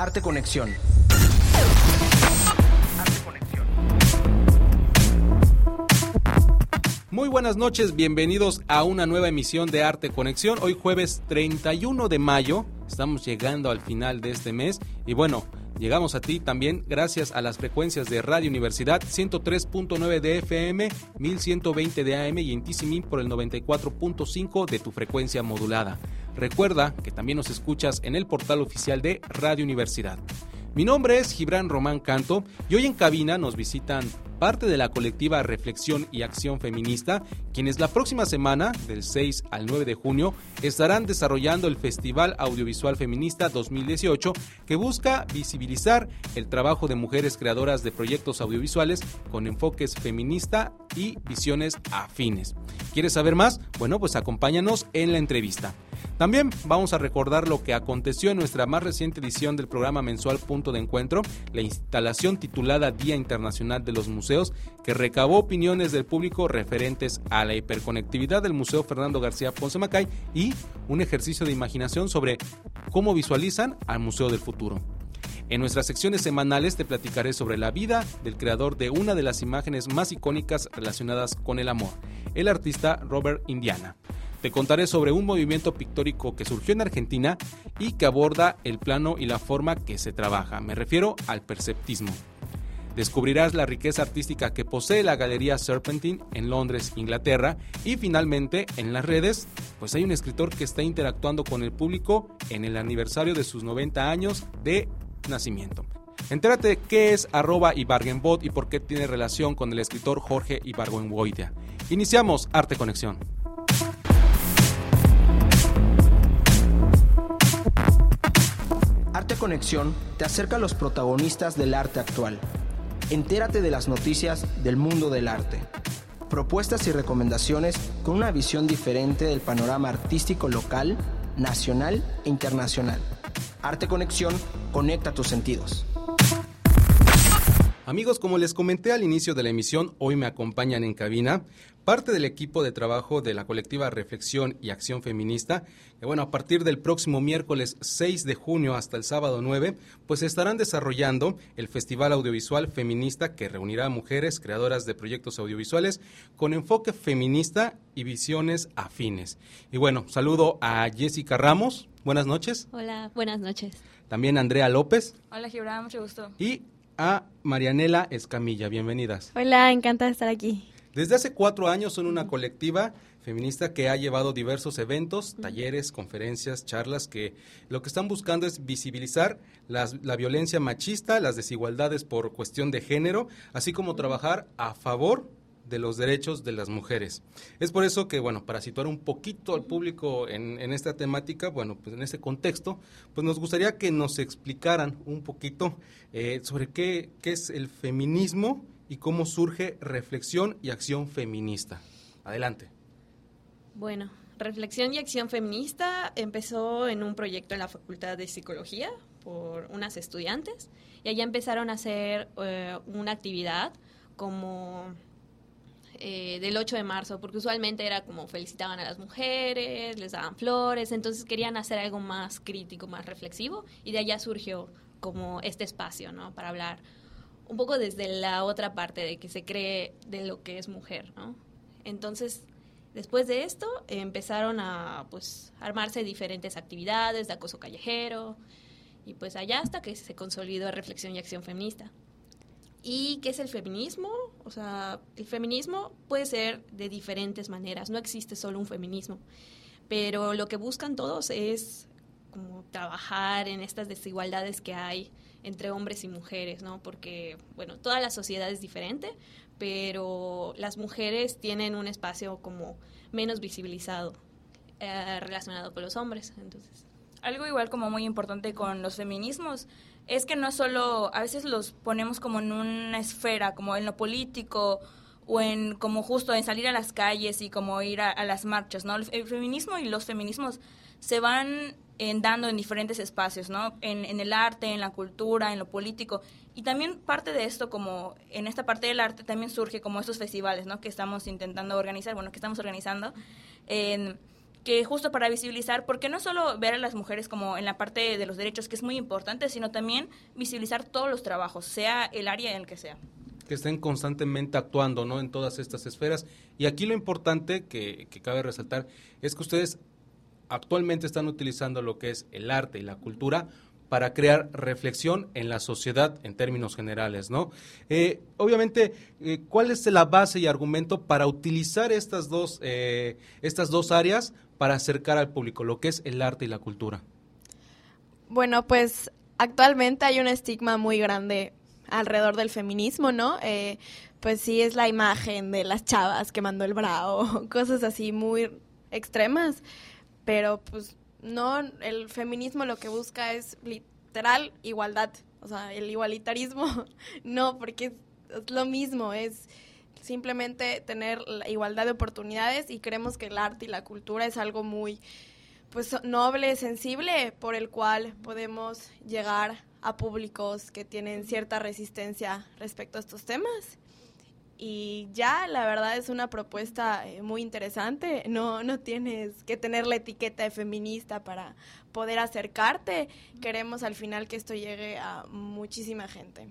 Arte Conexión. Muy buenas noches, bienvenidos a una nueva emisión de Arte Conexión. Hoy jueves 31 de mayo, estamos llegando al final de este mes y bueno, llegamos a ti también gracias a las frecuencias de Radio Universidad 103.9 de FM, 1120 de AM y en TCMIN por el 94.5 de tu frecuencia modulada. Recuerda que también nos escuchas en el portal oficial de Radio Universidad. Mi nombre es Gibran Román Canto y hoy en cabina nos visitan parte de la colectiva Reflexión y Acción Feminista, quienes la próxima semana, del 6 al 9 de junio, estarán desarrollando el Festival Audiovisual Feminista 2018, que busca visibilizar el trabajo de mujeres creadoras de proyectos audiovisuales con enfoques feminista y visiones afines. ¿Quieres saber más? Bueno, pues acompáñanos en la entrevista. También vamos a recordar lo que aconteció en nuestra más reciente edición del programa mensual Punto de Encuentro, la instalación titulada Día Internacional de los Museos, que recabó opiniones del público referentes a la hiperconectividad del Museo Fernando García Ponce Macay y un ejercicio de imaginación sobre cómo visualizan al Museo del Futuro. En nuestras secciones semanales te platicaré sobre la vida del creador de una de las imágenes más icónicas relacionadas con el amor, el artista Robert Indiana. Te contaré sobre un movimiento pictórico que surgió en Argentina y que aborda el plano y la forma que se trabaja. Me refiero al perceptismo. Descubrirás la riqueza artística que posee la Galería Serpentine en Londres, Inglaterra. Y finalmente, en las redes, pues hay un escritor que está interactuando con el público en el aniversario de sus 90 años de nacimiento. Entérate qué es arroba Ibargenbot y por qué tiene relación con el escritor Jorge Ibargüengoitia. Iniciamos Arte Conexión. Arte Conexión te acerca a los protagonistas del arte actual. Entérate de las noticias del mundo del arte. Propuestas y recomendaciones con una visión diferente del panorama artístico local, nacional e internacional. Arte Conexión conecta tus sentidos. Amigos, como les comenté al inicio de la emisión, hoy me acompañan en cabina parte del equipo de trabajo de la colectiva Reflexión y Acción Feminista, que bueno, a partir del próximo miércoles 6 de junio hasta el sábado 9, pues estarán desarrollando el Festival Audiovisual Feminista que reunirá a mujeres creadoras de proyectos audiovisuales con enfoque feminista y visiones afines. Y bueno, saludo a Jessica Ramos, buenas noches. Hola, buenas noches. También Andrea López. Hola Gibran, mucho gusto. Y a Marianela Escamilla, bienvenidas. Hola, encantada de estar aquí. Desde hace cuatro años son una colectiva feminista que ha llevado diversos eventos, talleres, conferencias, charlas que lo que están buscando es visibilizar la violencia machista, las desigualdades por cuestión de género, así como trabajar a favor de los derechos de las mujeres. Es por eso que, bueno, para situar un poquito al público en, esta temática, bueno, pues en este contexto, pues nos gustaría que nos explicaran un poquito eh, sobre qué, qué es el feminismo y cómo surge reflexión y acción feminista. Adelante. Bueno, reflexión y acción feminista empezó en un proyecto en la Facultad de Psicología por unas estudiantes y allá empezaron a hacer eh, una actividad como eh, del 8 de marzo, porque usualmente era como felicitaban a las mujeres, les daban flores, entonces querían hacer algo más crítico, más reflexivo, y de allá surgió como este espacio, ¿no? Para hablar un poco desde la otra parte de que se cree de lo que es mujer, ¿no? Entonces, después de esto, empezaron a, pues, armarse diferentes actividades de acoso callejero, y pues allá hasta que se consolidó Reflexión y Acción Feminista. ¿Y qué es el feminismo? O sea, el feminismo puede ser de diferentes maneras, no existe solo un feminismo, pero lo que buscan todos es como trabajar en estas desigualdades que hay entre hombres y mujeres, ¿no? Porque, bueno, toda la sociedad es diferente, pero las mujeres tienen un espacio como menos visibilizado eh, relacionado con los hombres, entonces. Algo igual como muy importante con los feminismos es que no solo, a veces los ponemos como en una esfera, como en lo político o en como justo en salir a las calles y como ir a, las marchas, ¿no? El feminismo y los feminismos se van en dando en diferentes espacios, ¿no? En, en, el arte, en la cultura, en lo político. Y también parte de esto, como en esta parte del arte, también surge como estos festivales, ¿no? Que estamos intentando organizar, bueno, que estamos organizando, en, que justo para visibilizar, porque no solo ver a las mujeres como en la parte de los derechos, que es muy importante, sino también visibilizar todos los trabajos, sea el área en el que sea que estén constantemente actuando ¿no? en todas estas esferas. Y aquí lo importante que, que cabe resaltar es que ustedes actualmente están utilizando lo que es el arte y la cultura para crear reflexión en la sociedad en términos generales, ¿no? Eh, obviamente, eh, ¿cuál es la base y argumento para utilizar estas dos, eh, estas dos áreas para acercar al público, lo que es el arte y la cultura? Bueno, pues actualmente hay un estigma muy grande alrededor del feminismo, ¿no? Eh, pues sí es la imagen de las chavas que mandó el bravo, cosas así muy extremas, pero pues no, el feminismo lo que busca es literal igualdad, o sea, el igualitarismo no, porque es, es lo mismo, es simplemente tener la igualdad de oportunidades y creemos que el arte y la cultura es algo muy pues noble, sensible, por el cual podemos llegar a públicos que tienen cierta resistencia respecto a estos temas. Y ya, la verdad es una propuesta eh, muy interesante. No, no tienes que tener la etiqueta de feminista para poder acercarte. Queremos al final que esto llegue a muchísima gente.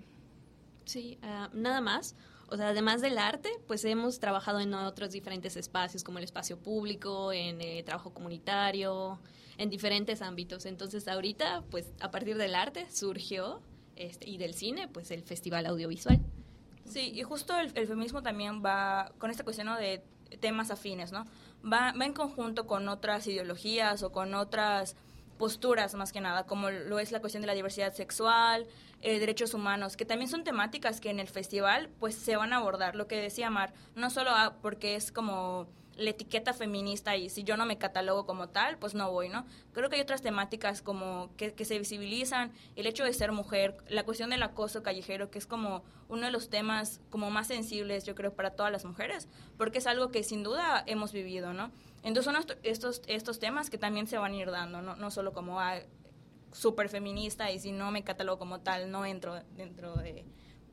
Sí, uh, nada más. O sea, además del arte, pues hemos trabajado en otros diferentes espacios, como el espacio público, en eh, trabajo comunitario, en diferentes ámbitos. Entonces, ahorita, pues a partir del arte surgió, este, y del cine, pues el Festival Audiovisual. Sí, y justo el, el feminismo también va con esta cuestión ¿no? de temas afines, ¿no? Va, va en conjunto con otras ideologías o con otras posturas más que nada, como lo es la cuestión de la diversidad sexual, eh, derechos humanos, que también son temáticas que en el festival pues se van a abordar. Lo que decía Mar, no solo porque es como la etiqueta feminista y si yo no me catalogo como tal, pues no voy, ¿no? Creo que hay otras temáticas como que, que, se visibilizan, el hecho de ser mujer, la cuestión del acoso callejero, que es como uno de los temas como más sensibles, yo creo, para todas las mujeres, porque es algo que sin duda hemos vivido, ¿no? Entonces son estos, estos temas que también se van a ir dando, no, no solo como ah, súper feminista y si no me catalogo como tal, no entro dentro de,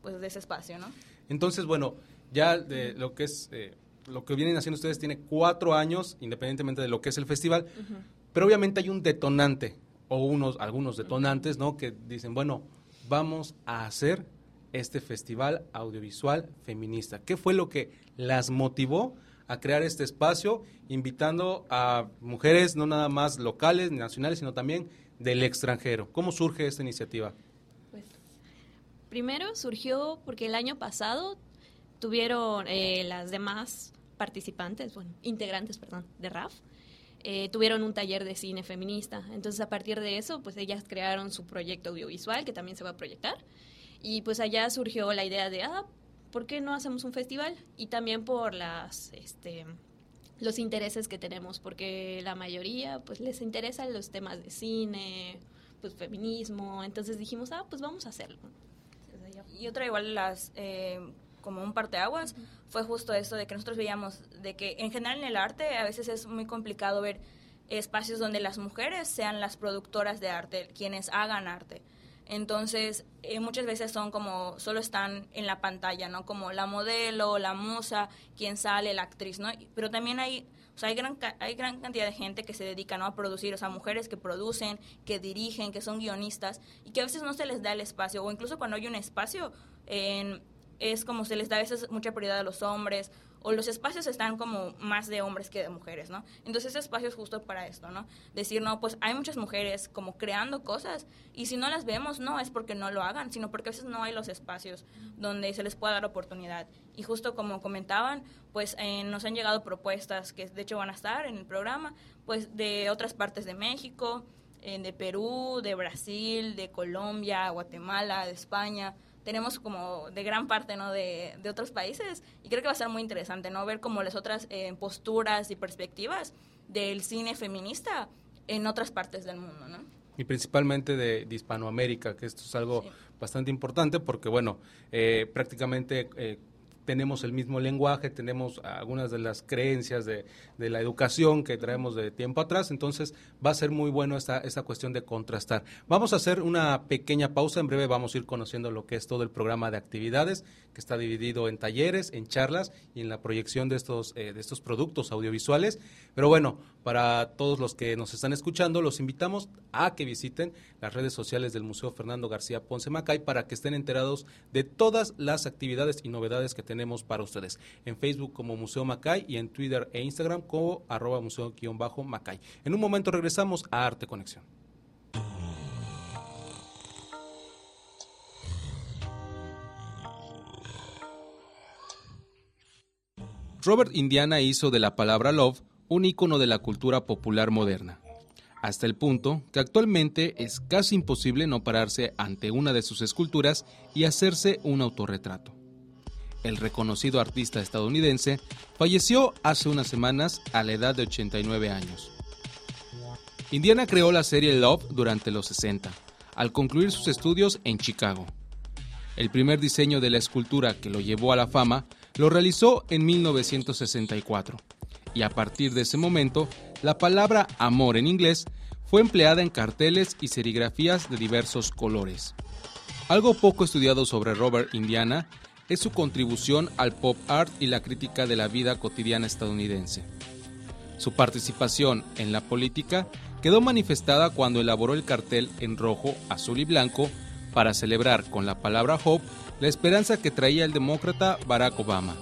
pues, de ese espacio, ¿no? Entonces, bueno, ya de lo que es... Eh, lo que vienen haciendo ustedes tiene cuatro años, independientemente de lo que es el festival, uh -huh. pero obviamente hay un detonante o unos, algunos detonantes, ¿no? Que dicen, bueno, vamos a hacer este festival audiovisual feminista. ¿Qué fue lo que las motivó a crear este espacio, invitando a mujeres no nada más locales ni nacionales, sino también del extranjero? ¿Cómo surge esta iniciativa? Pues, primero surgió porque el año pasado tuvieron eh, las demás participantes, bueno, integrantes, perdón, de RAF, eh, tuvieron un taller de cine feminista. Entonces, a partir de eso, pues ellas crearon su proyecto audiovisual, que también se va a proyectar. Y pues allá surgió la idea de, ah, ¿por qué no hacemos un festival? Y también por las, este, los intereses que tenemos, porque la mayoría, pues les interesan los temas de cine, pues feminismo. Entonces dijimos, ah, pues vamos a hacerlo. Y otra igual las... Eh como un parteaguas, uh -huh. fue justo esto de que nosotros veíamos de que en general en el arte a veces es muy complicado ver espacios donde las mujeres sean las productoras de arte, quienes hagan arte. Entonces, eh, muchas veces son como, solo están en la pantalla, ¿no? Como la modelo, la musa, quien sale, la actriz, ¿no? Pero también hay, o sea, hay gran, hay gran cantidad de gente que se dedica, ¿no? A producir, o sea, mujeres que producen, que dirigen, que son guionistas, y que a veces no se les da el espacio, o incluso cuando hay un espacio, es como se les da a veces mucha prioridad a los hombres o los espacios están como más de hombres que de mujeres, ¿no? Entonces ese espacio es justo para esto, ¿no? Decir, no, pues hay muchas mujeres como creando cosas y si no las vemos, no es porque no lo hagan, sino porque a veces no hay los espacios donde se les pueda dar oportunidad. Y justo como comentaban, pues eh, nos han llegado propuestas que de hecho van a estar en el programa, pues de otras partes de México, eh, de Perú, de Brasil, de Colombia, Guatemala, de España, tenemos como de gran parte ¿no? de, de, otros países y creo que va a ser muy interesante no ver como las otras eh, posturas y perspectivas del cine feminista en otras partes del mundo ¿no? y principalmente de, de Hispanoamérica que esto es algo sí. bastante importante porque bueno eh, prácticamente eh, tenemos el mismo lenguaje, tenemos algunas de las creencias de, de, la educación que traemos de tiempo atrás, entonces va a ser muy bueno esta, esta cuestión de contrastar. Vamos a hacer una pequeña pausa, en breve vamos a ir conociendo lo que es todo el programa de actividades, que está dividido en talleres, en charlas y en la proyección de estos, eh, de estos productos audiovisuales. Pero bueno, para todos los que nos están escuchando, los invitamos a que visiten las redes sociales del Museo Fernando García Ponce Macay para que estén enterados de todas las actividades y novedades que tenemos para ustedes. En Facebook como Museo Macay y en Twitter e Instagram como arroba museo-macay. En un momento regresamos a Arte Conexión. Robert Indiana hizo de la palabra love un icono de la cultura popular moderna, hasta el punto que actualmente es casi imposible no pararse ante una de sus esculturas y hacerse un autorretrato. El reconocido artista estadounidense falleció hace unas semanas a la edad de 89 años. Indiana creó la serie Love durante los 60, al concluir sus estudios en Chicago. El primer diseño de la escultura que lo llevó a la fama lo realizó en 1964 y a partir de ese momento, la palabra amor en inglés fue empleada en carteles y serigrafías de diversos colores. Algo poco estudiado sobre Robert Indiana es su contribución al pop art y la crítica de la vida cotidiana estadounidense. Su participación en la política quedó manifestada cuando elaboró el cartel en rojo, azul y blanco para celebrar con la palabra hope la esperanza que traía el demócrata Barack Obama.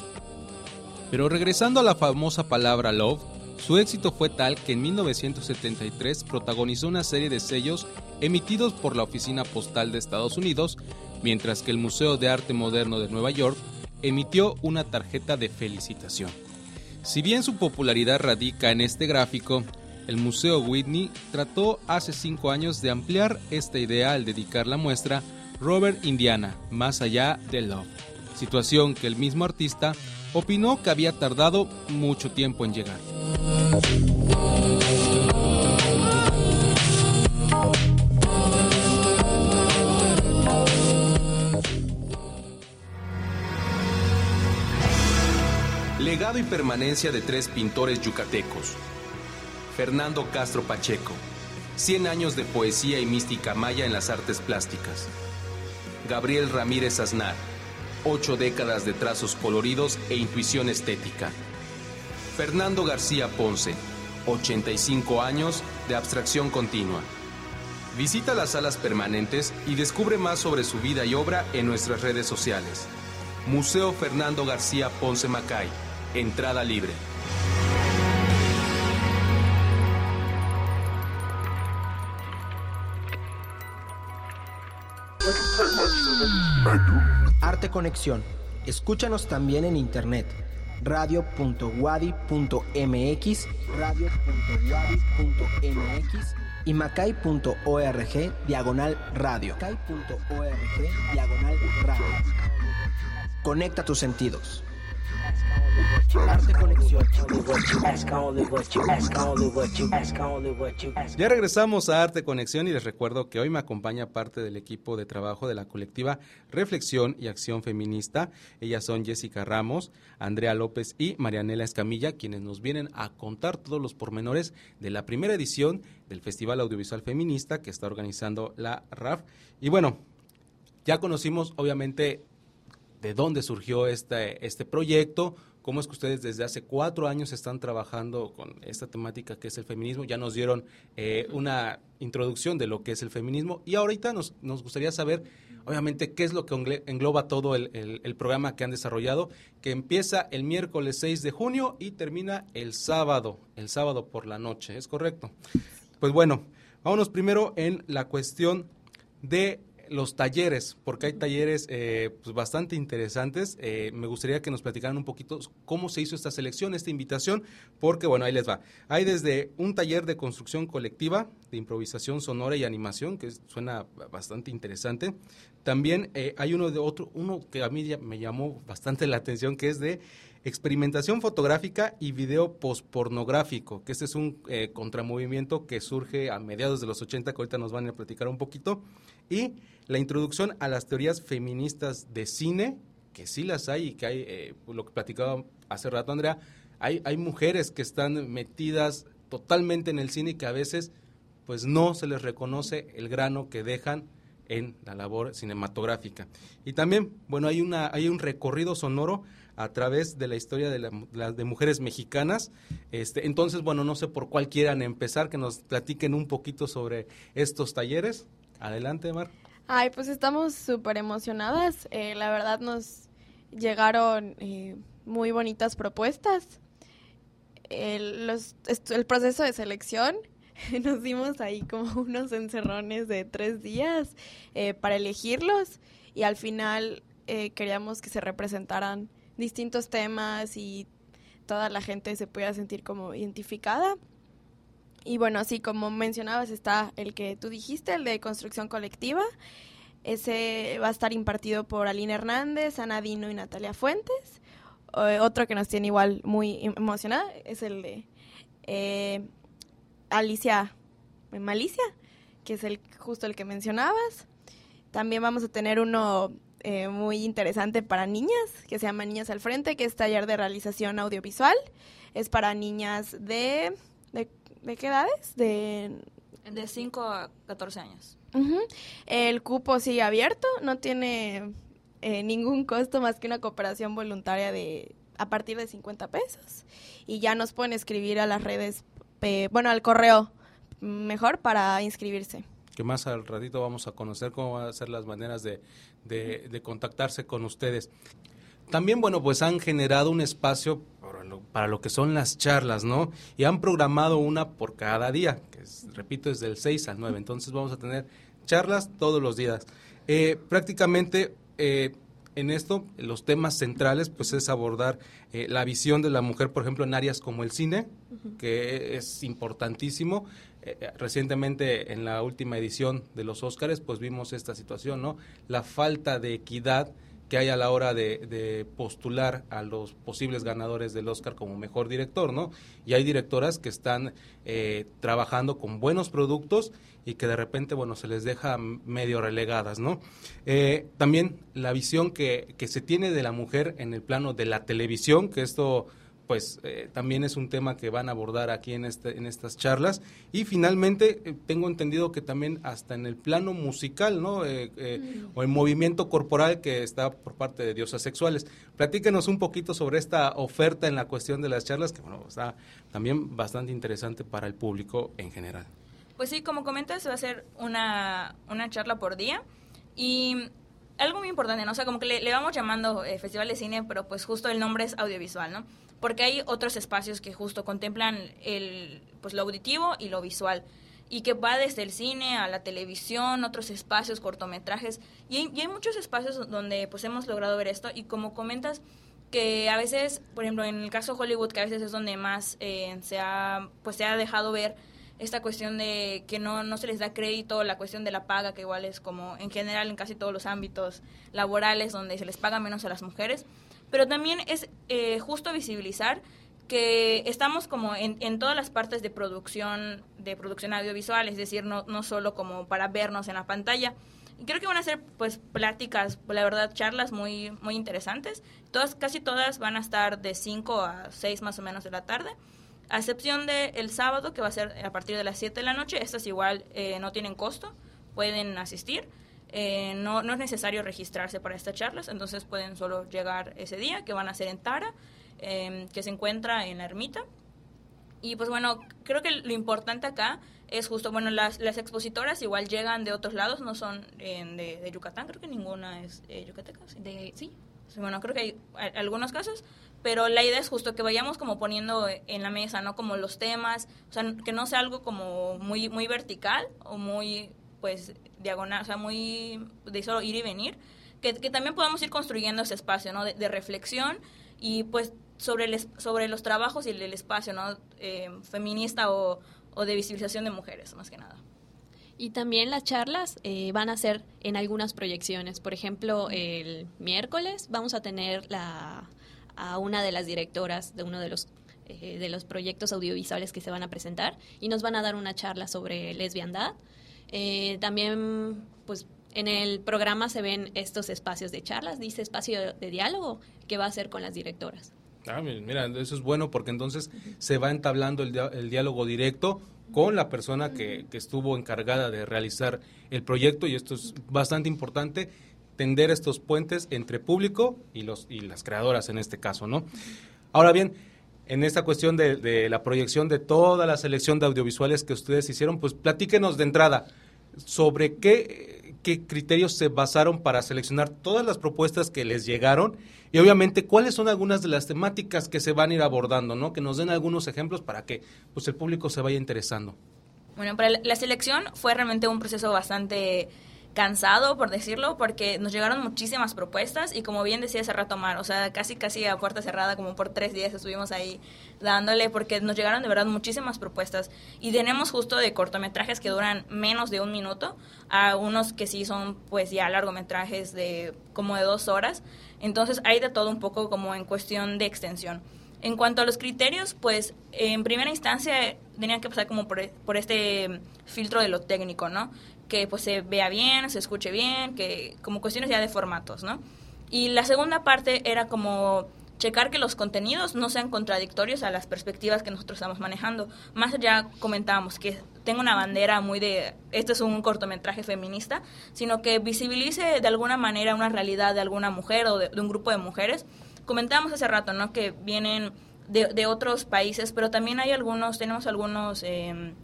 Pero regresando a la famosa palabra love, su éxito fue tal que en 1973 protagonizó una serie de sellos emitidos por la Oficina Postal de Estados Unidos, mientras que el Museo de Arte Moderno de Nueva York emitió una tarjeta de felicitación. Si bien su popularidad radica en este gráfico, el Museo Whitney trató hace cinco años de ampliar esta idea al dedicar la muestra Robert Indiana, más allá de Love, situación que el mismo artista opinó que había tardado mucho tiempo en llegar. Y permanencia de tres pintores yucatecos. Fernando Castro Pacheco. 100 años de poesía y mística maya en las artes plásticas. Gabriel Ramírez Aznar ocho décadas de trazos coloridos e intuición estética. Fernando García Ponce, 85 años de abstracción continua. Visita las salas permanentes y descubre más sobre su vida y obra en nuestras redes sociales. Museo Fernando García Ponce Macay, entrada libre. Arte Conexión. Escúchanos también en internet radio.wadi.mx, radio.wadi.mx y macay.org diagonal radio. Macay.org diagonal radio. Conecta tus sentidos. Ya regresamos a Arte Conexión y les recuerdo que hoy me acompaña parte del equipo de trabajo de la colectiva Reflexión y Acción Feminista. Ellas son Jessica Ramos, Andrea López y Marianela Escamilla, quienes nos vienen a contar todos los pormenores de la primera edición del Festival Audiovisual Feminista que está organizando la RAF. Y bueno, ya conocimos obviamente de dónde surgió este, este proyecto, cómo es que ustedes desde hace cuatro años están trabajando con esta temática que es el feminismo. Ya nos dieron eh, una introducción de lo que es el feminismo y ahorita nos, nos gustaría saber, obviamente, qué es lo que engloba todo el, el, programa que han desarrollado, que empieza el miércoles 6 de junio y termina el sábado, el sábado por la noche, ¿es correcto? Pues bueno, vámonos primero en la cuestión de los talleres, porque hay talleres eh, pues bastante interesantes. Eh, me gustaría que nos platicaran un poquito cómo se hizo esta selección, esta invitación, porque bueno, ahí les va. Hay desde un taller de construcción colectiva, de improvisación sonora y animación, que suena bastante interesante. También eh, hay uno de otro, uno que a mí me llamó bastante la atención, que es de experimentación fotográfica y video pospornográfico, que este es un contramovimiento que surge a mediados de los 80, que ahorita nos van a platicar un poquito. Y la introducción a las teorías feministas de cine que sí las hay y que hay, eh, lo que platicaba hace rato Andrea, hay, hay mujeres que están metidas totalmente en el cine y que a veces pues no se les reconoce el grano que dejan en la labor cinematográfica. Y también, bueno, hay, una, hay un recorrido sonoro a través de la historia de, la, de mujeres mexicanas. Este, entonces, bueno, no sé por cuál quieran empezar, que nos platiquen un poquito sobre estos talleres. Adelante, Mar. Ay, pues estamos súper emocionadas. Eh, la verdad nos llegaron eh, muy bonitas propuestas. El, los, el proceso de selección nos dimos ahí como unos encerrones de tres días eh, para elegirlos y al final queríamos que se representaran distintos temas y toda la gente se pueda sentir como identificada. Y bueno, así como mencionabas, está el que tú dijiste, el de construcción colectiva. Ese va a estar impartido por Aline Hernández, Ana Dino y Natalia Fuentes. otro que nos tiene igual muy emocionada es el de eh, Alicia Malicia, que es el justo el que mencionabas. También vamos a tener uno eh, muy interesante para niñas, que se llama Niñas al Frente, que es taller de realización audiovisual. Es para niñas de... ¿De, qué edades? De... De 5 a 14 años. El cupo sigue abierto, no tiene eh, ningún costo más que una cooperación voluntaria de a partir de 50 pesos. Y ya nos pueden escribir a las redes, bueno, al correo mejor para inscribirse que más al ratito vamos a conocer cómo van a ser las maneras de, de, contactarse con ustedes. También, bueno, pues han generado un espacio para lo, que son las charlas, ¿no? Y han programado una por cada día, que repito, es del 6 al 9. Entonces vamos a tener charlas todos los días. Eh, prácticamente eh, en esto, los temas centrales, pues es abordar eh, la visión de la mujer, por ejemplo, en áreas como el cine, que es importantísimo. Eh, eh, recientemente en la última edición de los Óscares, pues vimos esta situación, ¿no? La falta de equidad que hay a la hora de, postular a los posibles ganadores del Oscar como mejor director, ¿no? Y hay directoras que están eh, trabajando con buenos productos y que de repente, bueno, se les deja medio relegadas, ¿no? también la visión que, que se tiene de la mujer en el plano de la televisión, que esto pues eh, también es un tema que van a abordar aquí en, este, en estas charlas. Y finalmente, eh, tengo entendido que también hasta en el plano musical, ¿no? Eh, mm. O el movimiento corporal que está por parte de diosas sexuales. Platíquenos un poquito sobre esta oferta en la cuestión de las charlas, que bueno, está también bastante interesante para el público en general. Pues sí, como comentas, va a ser una, una charla por día. Y algo muy importante, ¿no? O sea, como que le, vamos llamando Festival de Cine, pero pues justo el nombre es audiovisual, ¿no? porque hay otros espacios que justo contemplan el, pues, lo auditivo y lo visual y que va desde el cine a la televisión, otros espacios, cortometrajes, y hay, muchos espacios donde pues hemos logrado ver esto, y como comentas, que a veces, por ejemplo, en el caso de Hollywood, que a veces es donde más eh, se, ha, pues, se ha dejado ver esta cuestión de que no, no se les da crédito, la cuestión de la paga, que igual es como en general en casi todos los ámbitos laborales donde se les paga menos a las mujeres, pero también es eh, justo visibilizar que estamos como en, en, todas las partes de producción, de producción audiovisual, es decir, no, no solo como para vernos en la pantalla. Y creo que van a ser pues pláticas, la verdad, charlas muy, muy interesantes. Todas, casi todas van a estar de 5 a 6 más o menos de la tarde. A excepción del el sábado, que va a ser a partir de las 7 de la noche. Estas igual eh, no tienen costo, pueden asistir. Eh, no, no es necesario registrarse para estas charlas, entonces pueden solo llegar ese día, que van a ser en Tara, em, que se encuentra en la ermita. Y pues bueno, creo que lo importante acá es justo, bueno, las, las expositoras igual llegan de otros lados, no son de, Yucatán, creo que ninguna es eh, yucateca, ¿sí? De, sí. Bueno, creo que hay algunos casos, pero la idea es justo que vayamos como poniendo en la mesa, ¿no? Como los temas, o sea, que no sea algo como muy, muy vertical o muy, pues, diagonal, o sea, muy de solo ir y venir, que, también podamos ir construyendo ese espacio, ¿no? De, reflexión y pues sobre, el, sobre los trabajos y el, espacio, ¿no? Eh, feminista o, o, de visibilización de mujeres, más que nada. Y también las charlas eh, van a ser en algunas proyecciones. Por ejemplo, el miércoles vamos a tener la, a una de las directoras de uno de los eh, de los proyectos audiovisuales que se van a presentar y nos van a dar una charla sobre lesbiandad. Eh, también, pues, En el programa se ven estos espacios de charlas, dice espacio de diálogo, que va a ser con las directoras. Ah, mira, eso es bueno porque entonces se va entablando el, el diálogo directo con la persona que, que, estuvo encargada de realizar el proyecto y esto es bastante importante tender estos puentes entre público y los y las creadoras en este caso, ¿no? Ahora bien, en esta cuestión de, la proyección de toda la selección de audiovisuales que ustedes hicieron, pues platíquenos de entrada sobre qué, qué criterios se basaron para seleccionar todas las propuestas que les llegaron y obviamente cuáles son algunas de las temáticas que se van a ir abordando, ¿no? Que nos den algunos ejemplos para que pues el público se vaya interesando. Bueno, para la selección fue realmente un proceso bastante cansado, por decirlo, porque nos llegaron muchísimas propuestas y como bien decía hace rato Mar, o sea, casi casi a puerta cerrada, como por tres días estuvimos ahí dándole, porque nos llegaron de verdad muchísimas propuestas y tenemos justo de cortometrajes que duran menos de un minuto a unos que sí son pues ya largometrajes de como de dos horas, entonces hay de todo un poco como en cuestión de extensión. En cuanto a los criterios, pues en primera instancia tenían que pasar como por, por este filtro de lo técnico, ¿no? Que pues se vea bien, se escuche bien, que como cuestiones ya de formatos, ¿no? Y la segunda parte era como checar que los contenidos no sean contradictorios a las perspectivas que nosotros estamos manejando. Más allá comentábamos que tengo una bandera muy de, esto es un cortometraje feminista, sino que visibilice de alguna manera una realidad de alguna mujer o de, de un grupo de mujeres. Comentábamos hace rato, ¿no? Que vienen de, de, otros países, pero también hay algunos, tenemos algunos... Eh,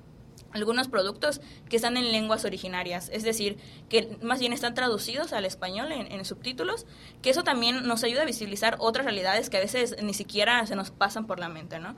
algunos productos que están en lenguas originarias, es decir, que más bien están traducidos al español en, subtítulos, que eso también nos ayuda a visibilizar otras realidades que a veces ni siquiera se nos pasan por la mente, ¿no?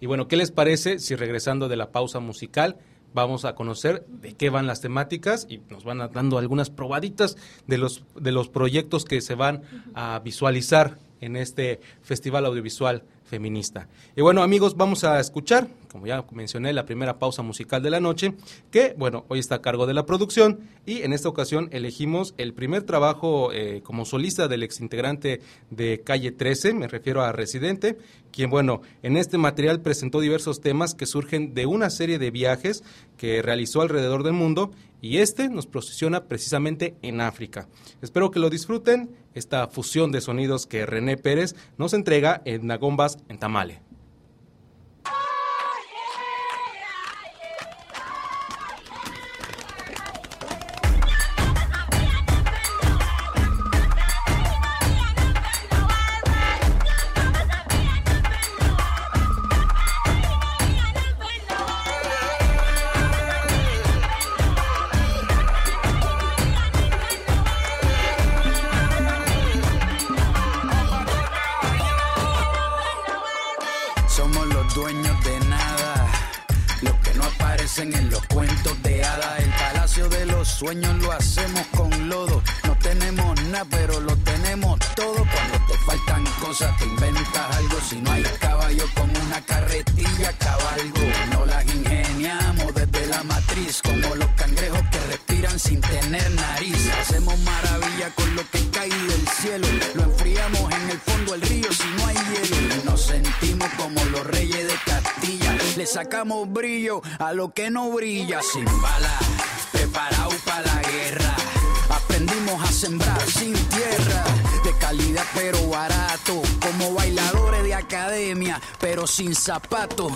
Y bueno, ¿qué les parece si regresando de la pausa musical vamos a conocer de qué van las temáticas y nos van dando algunas probaditas de los de los proyectos que se van a visualizar en este Festival Audiovisual Feminista. Y bueno, amigos, vamos a escuchar, como ya mencioné, la primera pausa musical de la noche, que, bueno, hoy está a cargo de la producción y en esta ocasión elegimos el primer trabajo eh, como solista del exintegrante de Calle 13, me refiero a Residente, quien, bueno, en este material presentó diversos temas que surgen de una serie de viajes que realizó alrededor del mundo y este nos posiciona precisamente en África. Espero que lo disfruten, esta fusión de sonidos que René Pérez nos entrega en Nagombas en Tamale. Sacamos brillo a lo que no brilla sin balas preparado para la guerra. Aprendimos a sembrar sin tierra, de calidad pero barato, como bailadores de academia, pero sin zapatos.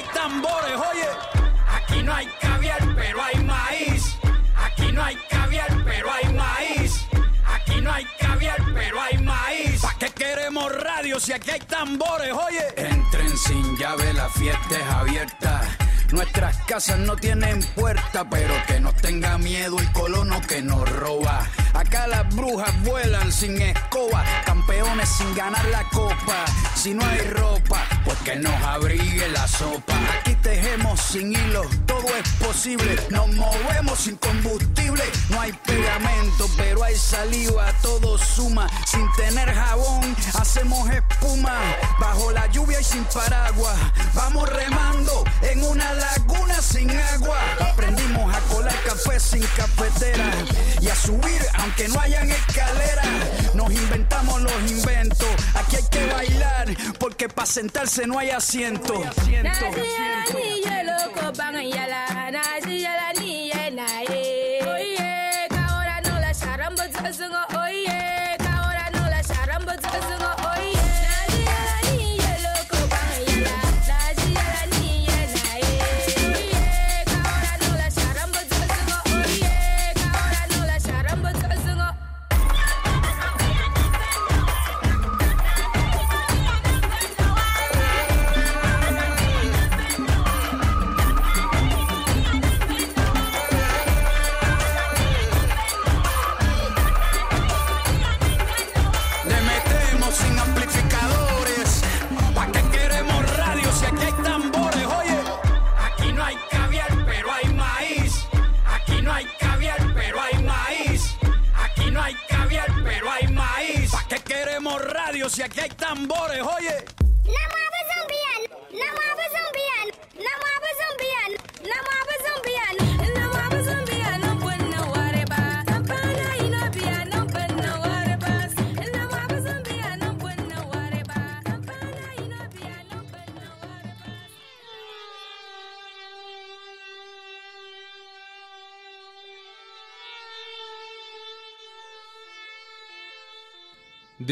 Hay tambores, oye. Aquí no hay caviar, pero hay maíz. Aquí no hay caviar, pero hay maíz. Aquí no hay caviar, pero hay maíz. ¿Para qué queremos radio si aquí hay tambores, oye? Entren sin llave, la fiesta es abierta. Nuestras casas no tienen puerta, pero que no tenga miedo el colono que nos roba. Acá las brujas vuelan sin escoba, campeones sin ganar la copa. Si no hay ropa, pues que nos abrigue la sopa. Aquí tejemos sin hilo, todo es posible. Nos movemos sin combustible, no hay pegamento, pero hay saliva, todo suma. Sin tener jabón, hacemos espuma. Bajo la lluvia y sin paraguas. Vamos remando en una laguna sin agua. Aprendimos a colar café sin cafetera y a subir aunque no hayan escaleras. Nos inventamos los inventos. Aquí hay que bailar porque para sentarse no hay asiento. Le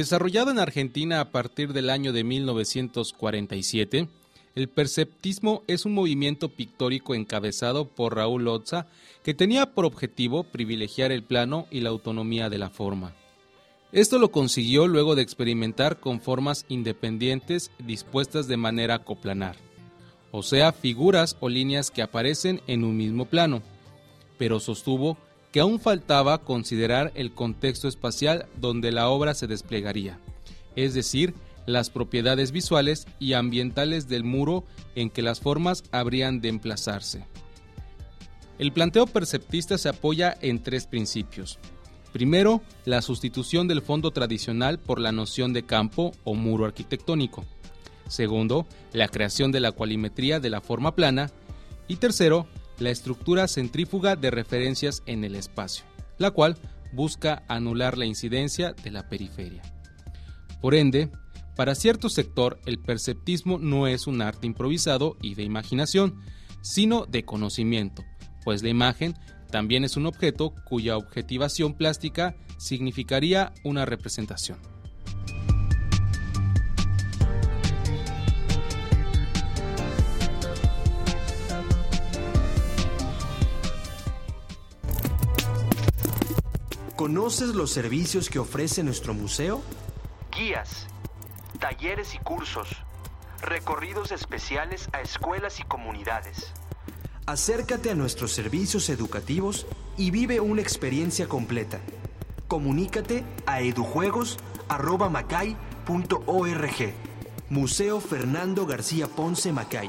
Desarrollado en Argentina a partir del año de 1947, el perceptismo es un movimiento pictórico encabezado por Raúl Lotza que tenía por objetivo privilegiar el plano y la autonomía de la forma. Esto lo consiguió luego de experimentar con formas independientes dispuestas de manera coplanar, o sea, figuras o líneas que aparecen en un mismo plano, pero sostuvo que aún faltaba considerar el contexto espacial donde la obra se desplegaría, es decir, las propiedades visuales y ambientales del muro en que las formas habrían de emplazarse. El planteo perceptista se apoya en tres principios. Primero, la sustitución del fondo tradicional por la noción de campo o muro arquitectónico. Segundo, la creación de la cualimetría de la forma plana. Y tercero, la estructura centrífuga de referencias en el espacio, la cual busca anular la incidencia de la periferia. Por ende, para cierto sector el perceptismo no es un arte improvisado y de imaginación, sino de conocimiento, pues la imagen también es un objeto cuya objetivación plástica significaría una representación. ¿Conoces los servicios que ofrece nuestro museo? Guías, talleres y cursos, recorridos especiales a escuelas y comunidades. Acércate a nuestros servicios educativos y vive una experiencia completa. Comunícate a edujuegos.macay.org. Museo Fernando García Ponce Macay.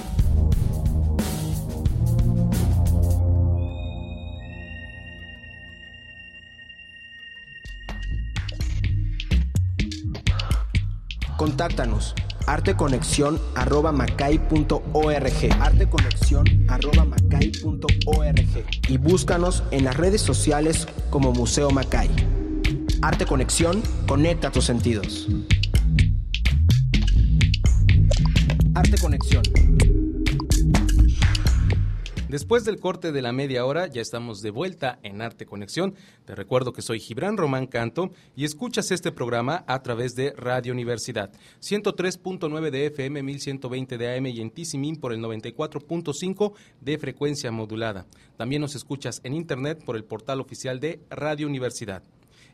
Contáctanos arteconexión@macay.org, arteconexión@macay.org y búscanos en las redes sociales como Museo Macay. Arte Conexión, conecta tus sentidos. Arte Conexión. Después del corte de la media hora, ya estamos de vuelta en Arte Conexión. Te recuerdo que soy Gibran Román Canto y escuchas este programa a través de Radio Universidad, 103.9 de FM, 1120 de AM y en Tizimín por el 94.5 de frecuencia modulada. También nos escuchas en internet por el portal oficial de Radio Universidad.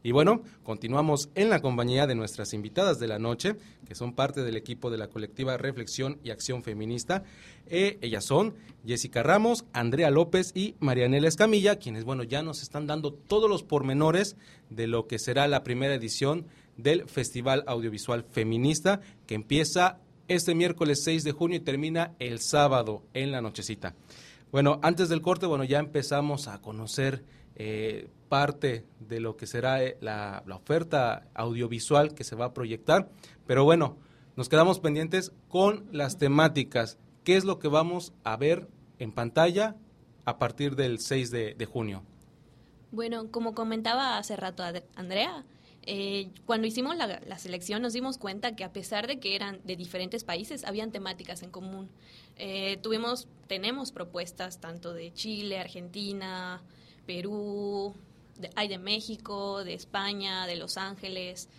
Y bueno, continuamos en la compañía de nuestras invitadas de la noche, que son parte del equipo de la colectiva Reflexión y Acción Feminista. Eh, ellas son Jessica Ramos, Andrea López y Marianela Escamilla, quienes, bueno, ya nos están dando todos los pormenores de lo que será la primera edición del Festival Audiovisual Feminista, que empieza este miércoles 6 de junio y termina el sábado en la nochecita. Bueno, antes del corte, bueno, ya empezamos a conocer eh, parte de lo que será eh, la, oferta audiovisual que se va a proyectar, pero bueno, nos quedamos pendientes con las temáticas. ¿Qué es lo que vamos a ver en pantalla a partir del 6 de junio? Bueno, como comentaba hace rato Andrea, eh, cuando hicimos la, selección nos dimos cuenta que a pesar de que eran de diferentes países, habían temáticas en común. Eh, tuvimos, tenemos propuestas tanto de Chile, Argentina, Perú, hay de México, de España, de Los Ángeles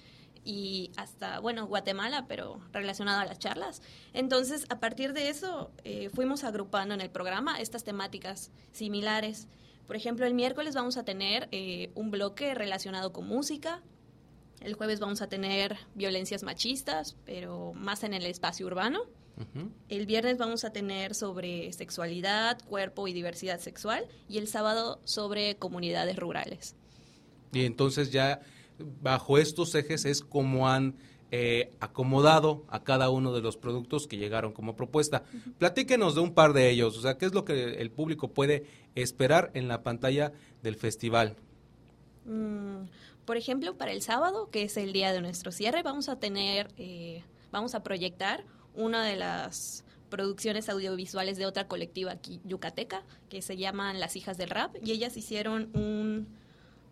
y hasta, bueno, Guatemala, pero relacionado a las charlas. Entonces, a partir de eso, eh, fuimos agrupando en el programa estas temáticas similares. Por ejemplo, el miércoles vamos a tener un bloque relacionado con música, el jueves vamos a tener violencias machistas, pero más en el espacio urbano. El viernes vamos a tener sobre sexualidad, cuerpo y diversidad sexual. Y el sábado sobre comunidades rurales. Y entonces ya bajo estos ejes es como han eh, acomodado a cada uno de los productos que llegaron como propuesta. Platíquenos de un par de ellos, o sea, ¿qué es lo que el público puede esperar en la pantalla del festival? Mm, por ejemplo, para el sábado, que es el día de nuestro cierre, vamos a tener, eh, vamos a proyectar una de las producciones audiovisuales de otra colectiva aquí, yucateca, que se llaman Las Hijas del Rap, y ellas hicieron un,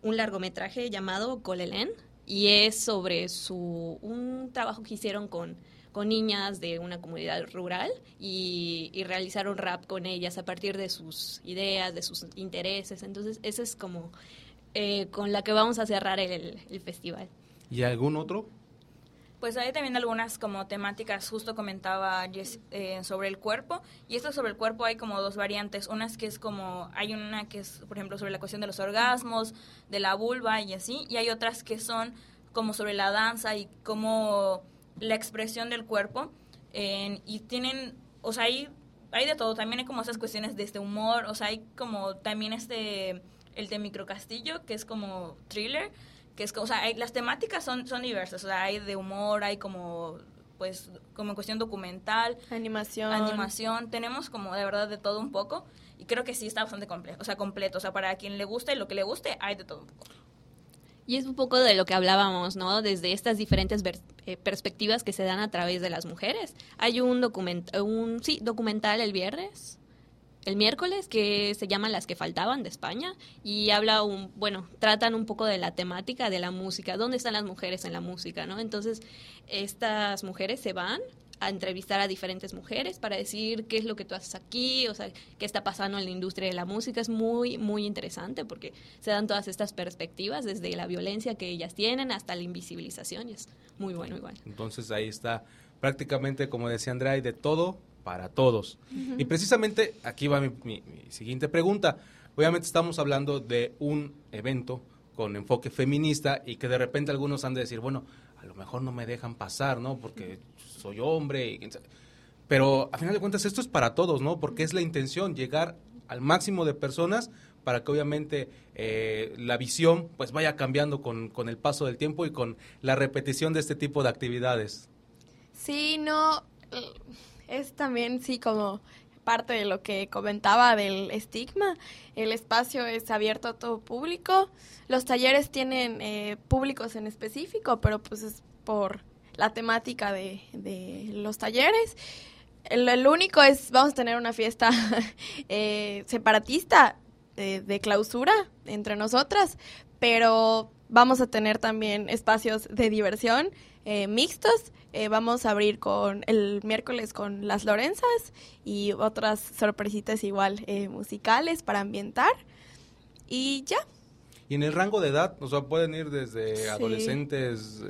un largometraje llamado Colelén, y es sobre su, un trabajo que hicieron con, con niñas de una comunidad rural y, y, realizaron rap con ellas a partir de sus ideas, de sus intereses. Entonces, ese es como eh, con la que vamos a cerrar el, festival. ¿Y algún otro? Pues hay también algunas como temáticas, justo comentaba eh, sobre el cuerpo, y esto sobre el cuerpo hay como dos variantes, una es que es como, hay una que es, por ejemplo, sobre la cuestión de los orgasmos, de la vulva y así, y hay otras que son como sobre la danza y como la expresión del cuerpo, y tienen, o sea, hay, hay de todo, también hay como esas cuestiones de este humor, o sea, hay como también este el de Microcastillo, que es como thriller, que es, o sea, las temáticas son, son diversas, o sea, hay de humor, hay como pues como cuestión documental, animación, animación, tenemos como de verdad de todo un poco y creo que sí está bastante completo, o sea, completo, o sea, para quien le guste y lo que le guste, hay de todo un poco. Y es un poco de lo que hablábamos, ¿no? Desde estas diferentes eh, perspectivas que se dan a través de las mujeres. Hay un documental, un sí, documental el viernes el miércoles que se llama Las que faltaban de España y habla un, bueno, tratan un poco de la temática de la música, dónde están las mujeres en la música, ¿no? Entonces, estas mujeres se van a entrevistar a diferentes mujeres para decir qué es lo que tú haces aquí, o sea, qué está pasando en la industria de la música. Es muy, muy interesante porque se dan todas estas perspectivas, desde la violencia que ellas tienen hasta la invisibilización, y es muy bueno igual. Entonces ahí está prácticamente, como decía Andrea, de todo para todos. Y precisamente aquí va mi, siguiente pregunta. Obviamente estamos hablando de un evento con enfoque feminista y que de repente algunos han de decir, bueno, a lo mejor no me dejan pasar, ¿no? Porque soy hombre. Pero a final de cuentas esto es para todos, ¿no? Porque es la intención, llegar al máximo de personas para que obviamente eh, la visión pues vaya cambiando con, con el paso del tiempo y con la repetición de este tipo de actividades. Sí, no, es también, sí, como parte de lo que comentaba del estigma. El espacio es abierto a todo público. Los talleres tienen eh, públicos en específico, pero pues es por la temática de, los talleres. El, único es, vamos a tener una fiesta eh, separatista de, de clausura entre nosotras, pero vamos a tener también espacios de diversión eh, mixtos. Eh, vamos a abrir con el miércoles con las Lorenzas y otras sorpresitas igual eh, musicales para ambientar. Y ya. Y en el rango de edad, o sea, pueden ir desde adolescentes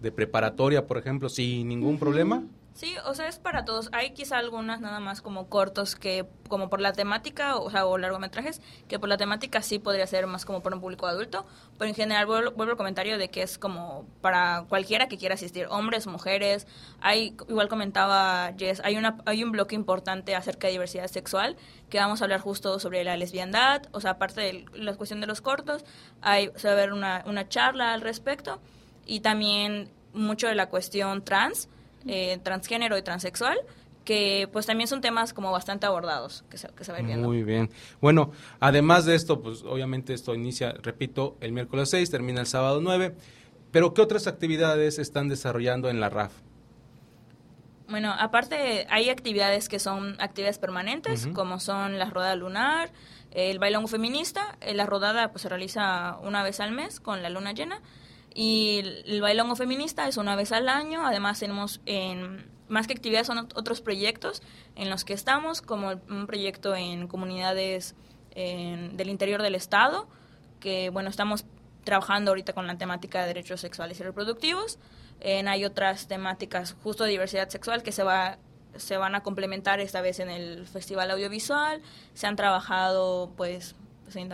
de preparatoria, por ejemplo, sin ningún problema. Sí, o sea, es para todos. Hay quizá algunas nada más como cortos que, como por la temática, o sea, o largometrajes, que por la temática sí podría ser más como para un público adulto, pero en general vuelvo, vuelvo al comentario de que es como para cualquiera que quiera asistir, hombres, mujeres. Hay, igual comentaba Jess, hay, una, hay un bloque importante acerca de diversidad sexual, que vamos a hablar justo sobre la lesbiandad, o sea, aparte de la cuestión de los cortos, hay, se va a ver una, una charla al respecto, y también mucho de la cuestión trans, eh, transgénero y transexual, que pues también son temas como bastante abordados que se, que se viendo. Muy bien. Bueno, además de esto, pues obviamente esto inicia, repito, el miércoles 6, termina el sábado 9, pero ¿qué otras actividades están desarrollando en la RAF? Bueno, aparte hay actividades que son actividades permanentes, como son la rodada lunar, el bailongo feminista, eh, la rodada pues se realiza una vez al mes con la luna llena, y el bailongo feminista es una vez al año. Además tenemos en más que actividades son otros proyectos en los que estamos, como un proyecto en comunidades del interior del estado, que bueno, estamos trabajando ahorita con la temática de derechos sexuales y reproductivos. En, hay otras temáticas justo de diversidad sexual que se va se van a complementar esta vez en el Festival Audiovisual. Se han trabajado pues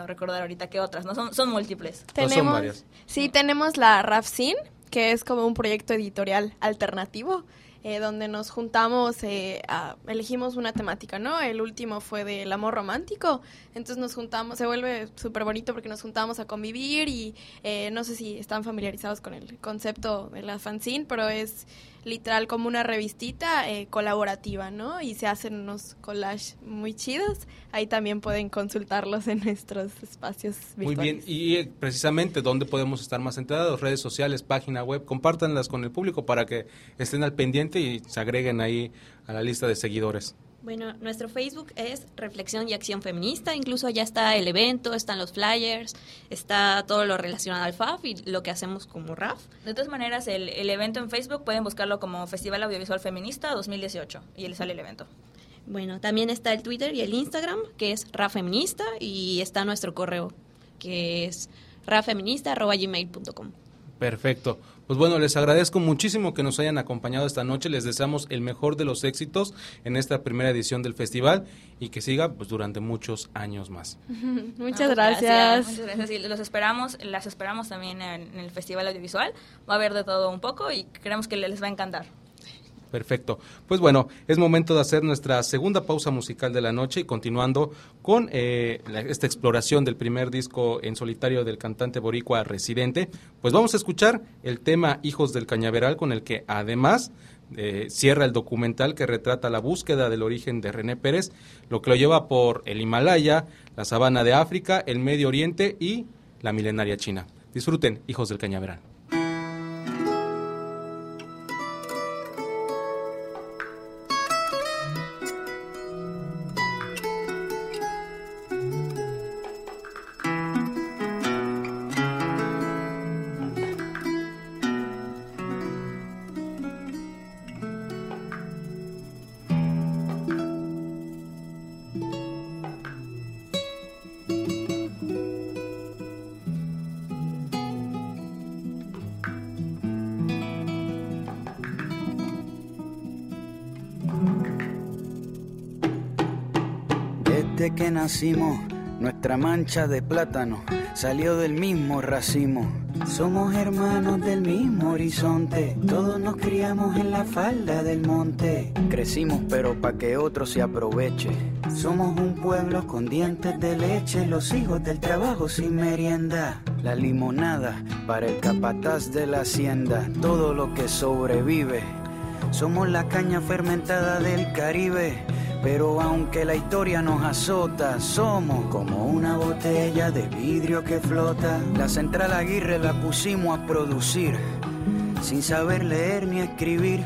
recordar ahorita qué otras, ¿no? Son, son múltiples. Tenemos, Sí, tenemos la RAFCIN, que es como un proyecto editorial alternativo. Eh, donde nos juntamos, eh, elegimos una temática, ¿no? El último fue del amor romántico, entonces nos juntamos, se vuelve súper bonito porque nos juntamos a convivir y eh, no sé si están familiarizados con el concepto de la fanzine, pero es literal como una revistita eh, colaborativa, ¿no? Y se hacen unos collages muy chidos. Ahí también pueden consultarlos en nuestros espacios virtuales. Muy bien, y eh, precisamente, ¿dónde podemos estar más enterados? Redes sociales, página web, compártanlas con el público para que estén al pendiente y se agreguen ahí a la lista de seguidores. Bueno, nuestro Facebook es Reflexión y Acción Feminista, incluso ya está el evento, están los flyers, está todo lo relacionado al FAF y lo que hacemos como RAF. De todas maneras, el, evento en Facebook pueden buscarlo como Festival Audiovisual Feminista 2018 y le sale el evento. Bueno, también está el Twitter y el Instagram, que es RAF Feminista, y está nuestro correo, que es rafeminista.gmail.com. Perfecto. Pues bueno, les agradezco muchísimo que nos hayan acompañado esta noche. Les deseamos el mejor de los éxitos en esta primera edición del festival y que siga pues durante muchos años más. Muchas gracias. Muchas gracias. Y los esperamos, las esperamos también en el Festival Audiovisual. Va a haber de todo un poco y creemos que les va a encantar. Perfecto. Pues bueno, es momento de hacer nuestra segunda pausa musical de la noche y continuando con eh, esta exploración del primer disco en solitario del cantante boricua residente, pues vamos a escuchar el tema Hijos del Cañaveral con el que además eh, cierra el documental que retrata la búsqueda del origen de René Pérez, lo que lo lleva por el Himalaya, la sabana de África, el Medio Oriente y la milenaria China. Disfruten, Hijos del Cañaveral. Nuestra mancha de plátano salió del mismo racimo. Somos hermanos del mismo horizonte, todos nos criamos en la falda del monte. Crecimos pero pa' que otro se aproveche. Somos un pueblo con dientes de leche, los hijos del trabajo sin merienda. La limonada para el capataz de la hacienda, todo lo que sobrevive. Somos la caña fermentada del Caribe pero aunque la historia nos azota, somos como una botella de vidrio que flota. La central Aguirre la pusimos a producir, sin saber leer ni escribir.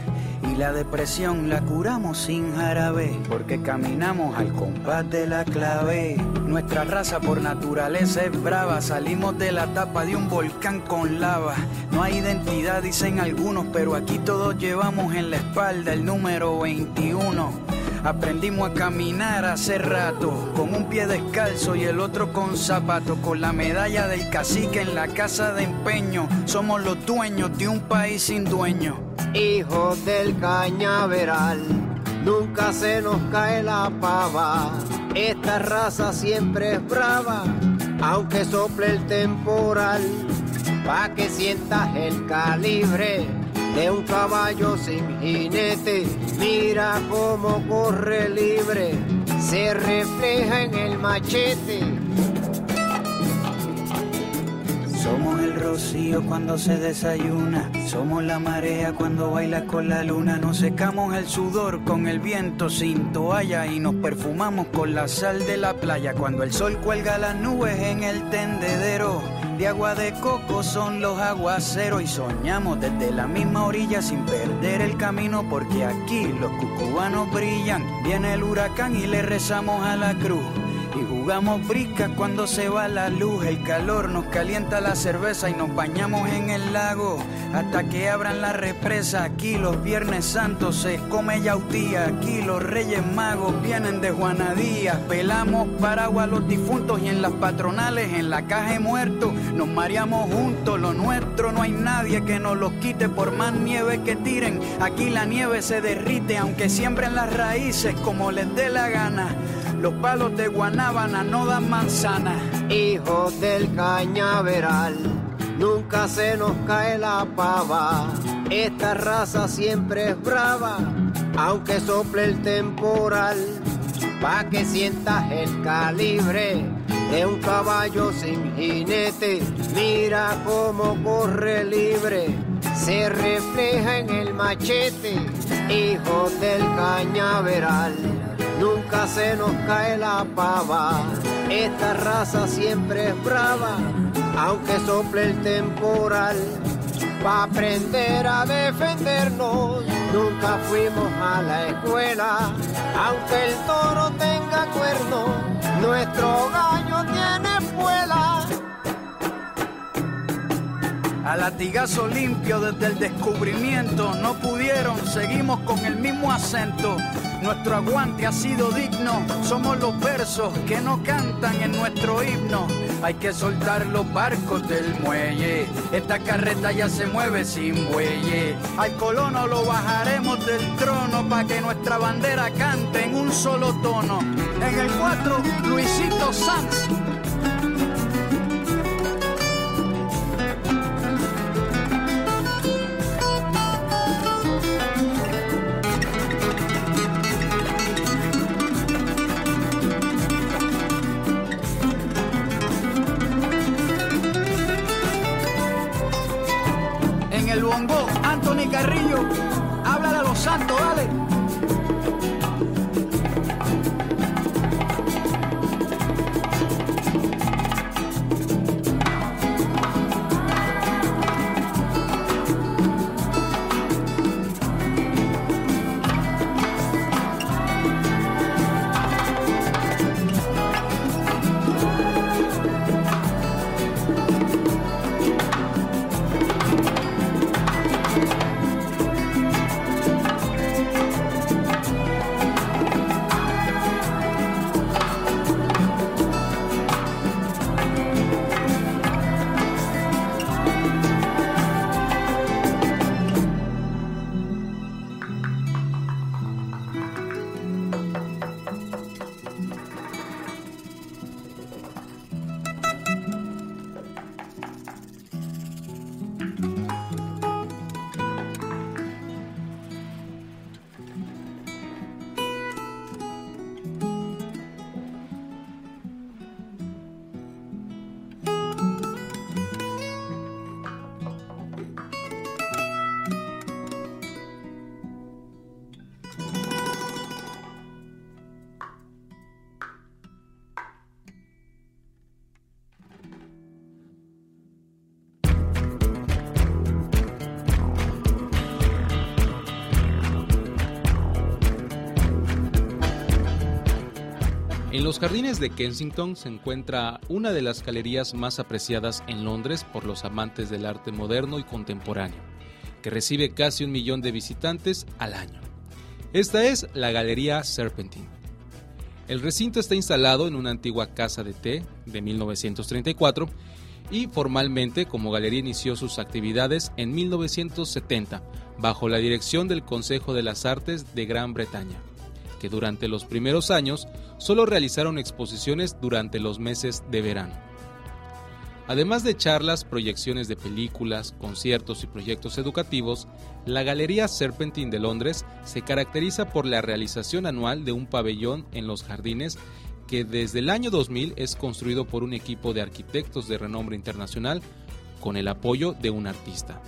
Y la depresión la curamos sin jarabe, porque caminamos al compás de la clave. Nuestra raza por naturaleza es brava, salimos de la tapa de un volcán con lava. No hay identidad, dicen algunos, pero aquí todos llevamos en la espalda el número 21. Aprendimos a caminar hace rato, con un pie descalzo y el otro con zapato, con la medalla del cacique en la casa de empeño. Somos los dueños de un país sin dueño. hijos del cañaveral. Nunca se nos cae la pava, esta raza siempre es brava, aunque sople el temporal, pa' que sientas el calibre de un caballo sin jinete. Mira cómo corre libre, se refleja en el machete somos el rocío cuando se desayuna, somos la marea cuando baila con la luna, nos secamos el sudor con el viento sin toalla y nos perfumamos con la sal de la playa cuando el sol cuelga las nubes en el tendedero. De agua de coco son los aguaceros y soñamos desde la misma orilla sin perder el camino porque aquí los cucubanos brillan. Viene el huracán y le rezamos a la cruz. Jugamos brisca cuando se va la luz, el calor nos calienta la cerveza y nos bañamos en el lago hasta que abran la represa. Aquí los Viernes Santos se come yautía, aquí los Reyes Magos vienen de Juanadías. Pelamos paraguas los difuntos y en las patronales, en la caja de muertos, nos mareamos juntos. Lo nuestro no hay nadie que nos lo quite por más nieve que tiren. Aquí la nieve se derrite aunque siembren las raíces como les dé la gana. Los palos de Guanábana no dan manzana. Hijos del cañaveral, nunca se nos cae la pava. Esta raza siempre es brava, aunque sople el temporal. Pa' que sientas el calibre de un caballo sin jinete. Mira cómo corre libre, se refleja en el machete. Hijos del cañaveral nunca se nos cae la pava. Esta raza siempre es brava, aunque sople el temporal. Pa' aprender a defendernos, nunca fuimos a la escuela. Aunque el toro tenga cuerno, nuestro gallo tiene espuela. A latigazo limpio desde el descubrimiento, no pudieron, seguimos con el mismo acento. Nuestro aguante ha sido digno, somos los versos que no cantan en nuestro himno. Hay que soltar los barcos del muelle, esta carreta ya se mueve sin bueye. Al colono lo bajaremos del trono para que nuestra bandera cante en un solo tono. En el 4, Luisito Sanz. Háblale los jardines de Kensington se encuentra una de las galerías más apreciadas en Londres por los amantes del arte moderno y contemporáneo, que recibe casi un millón de visitantes al año. Esta es la Galería Serpentine. El recinto está instalado en una antigua casa de té de 1934 y formalmente como galería inició sus actividades en 1970, bajo la dirección del Consejo de las Artes de Gran Bretaña, que durante los primeros años solo realizaron exposiciones durante los meses de verano. Además de charlas, proyecciones de películas, conciertos y proyectos educativos, la Galería Serpentine de Londres se caracteriza por la realización anual de un pabellón en los jardines que desde el año 2000 es construido por un equipo de arquitectos de renombre internacional con el apoyo de un artista.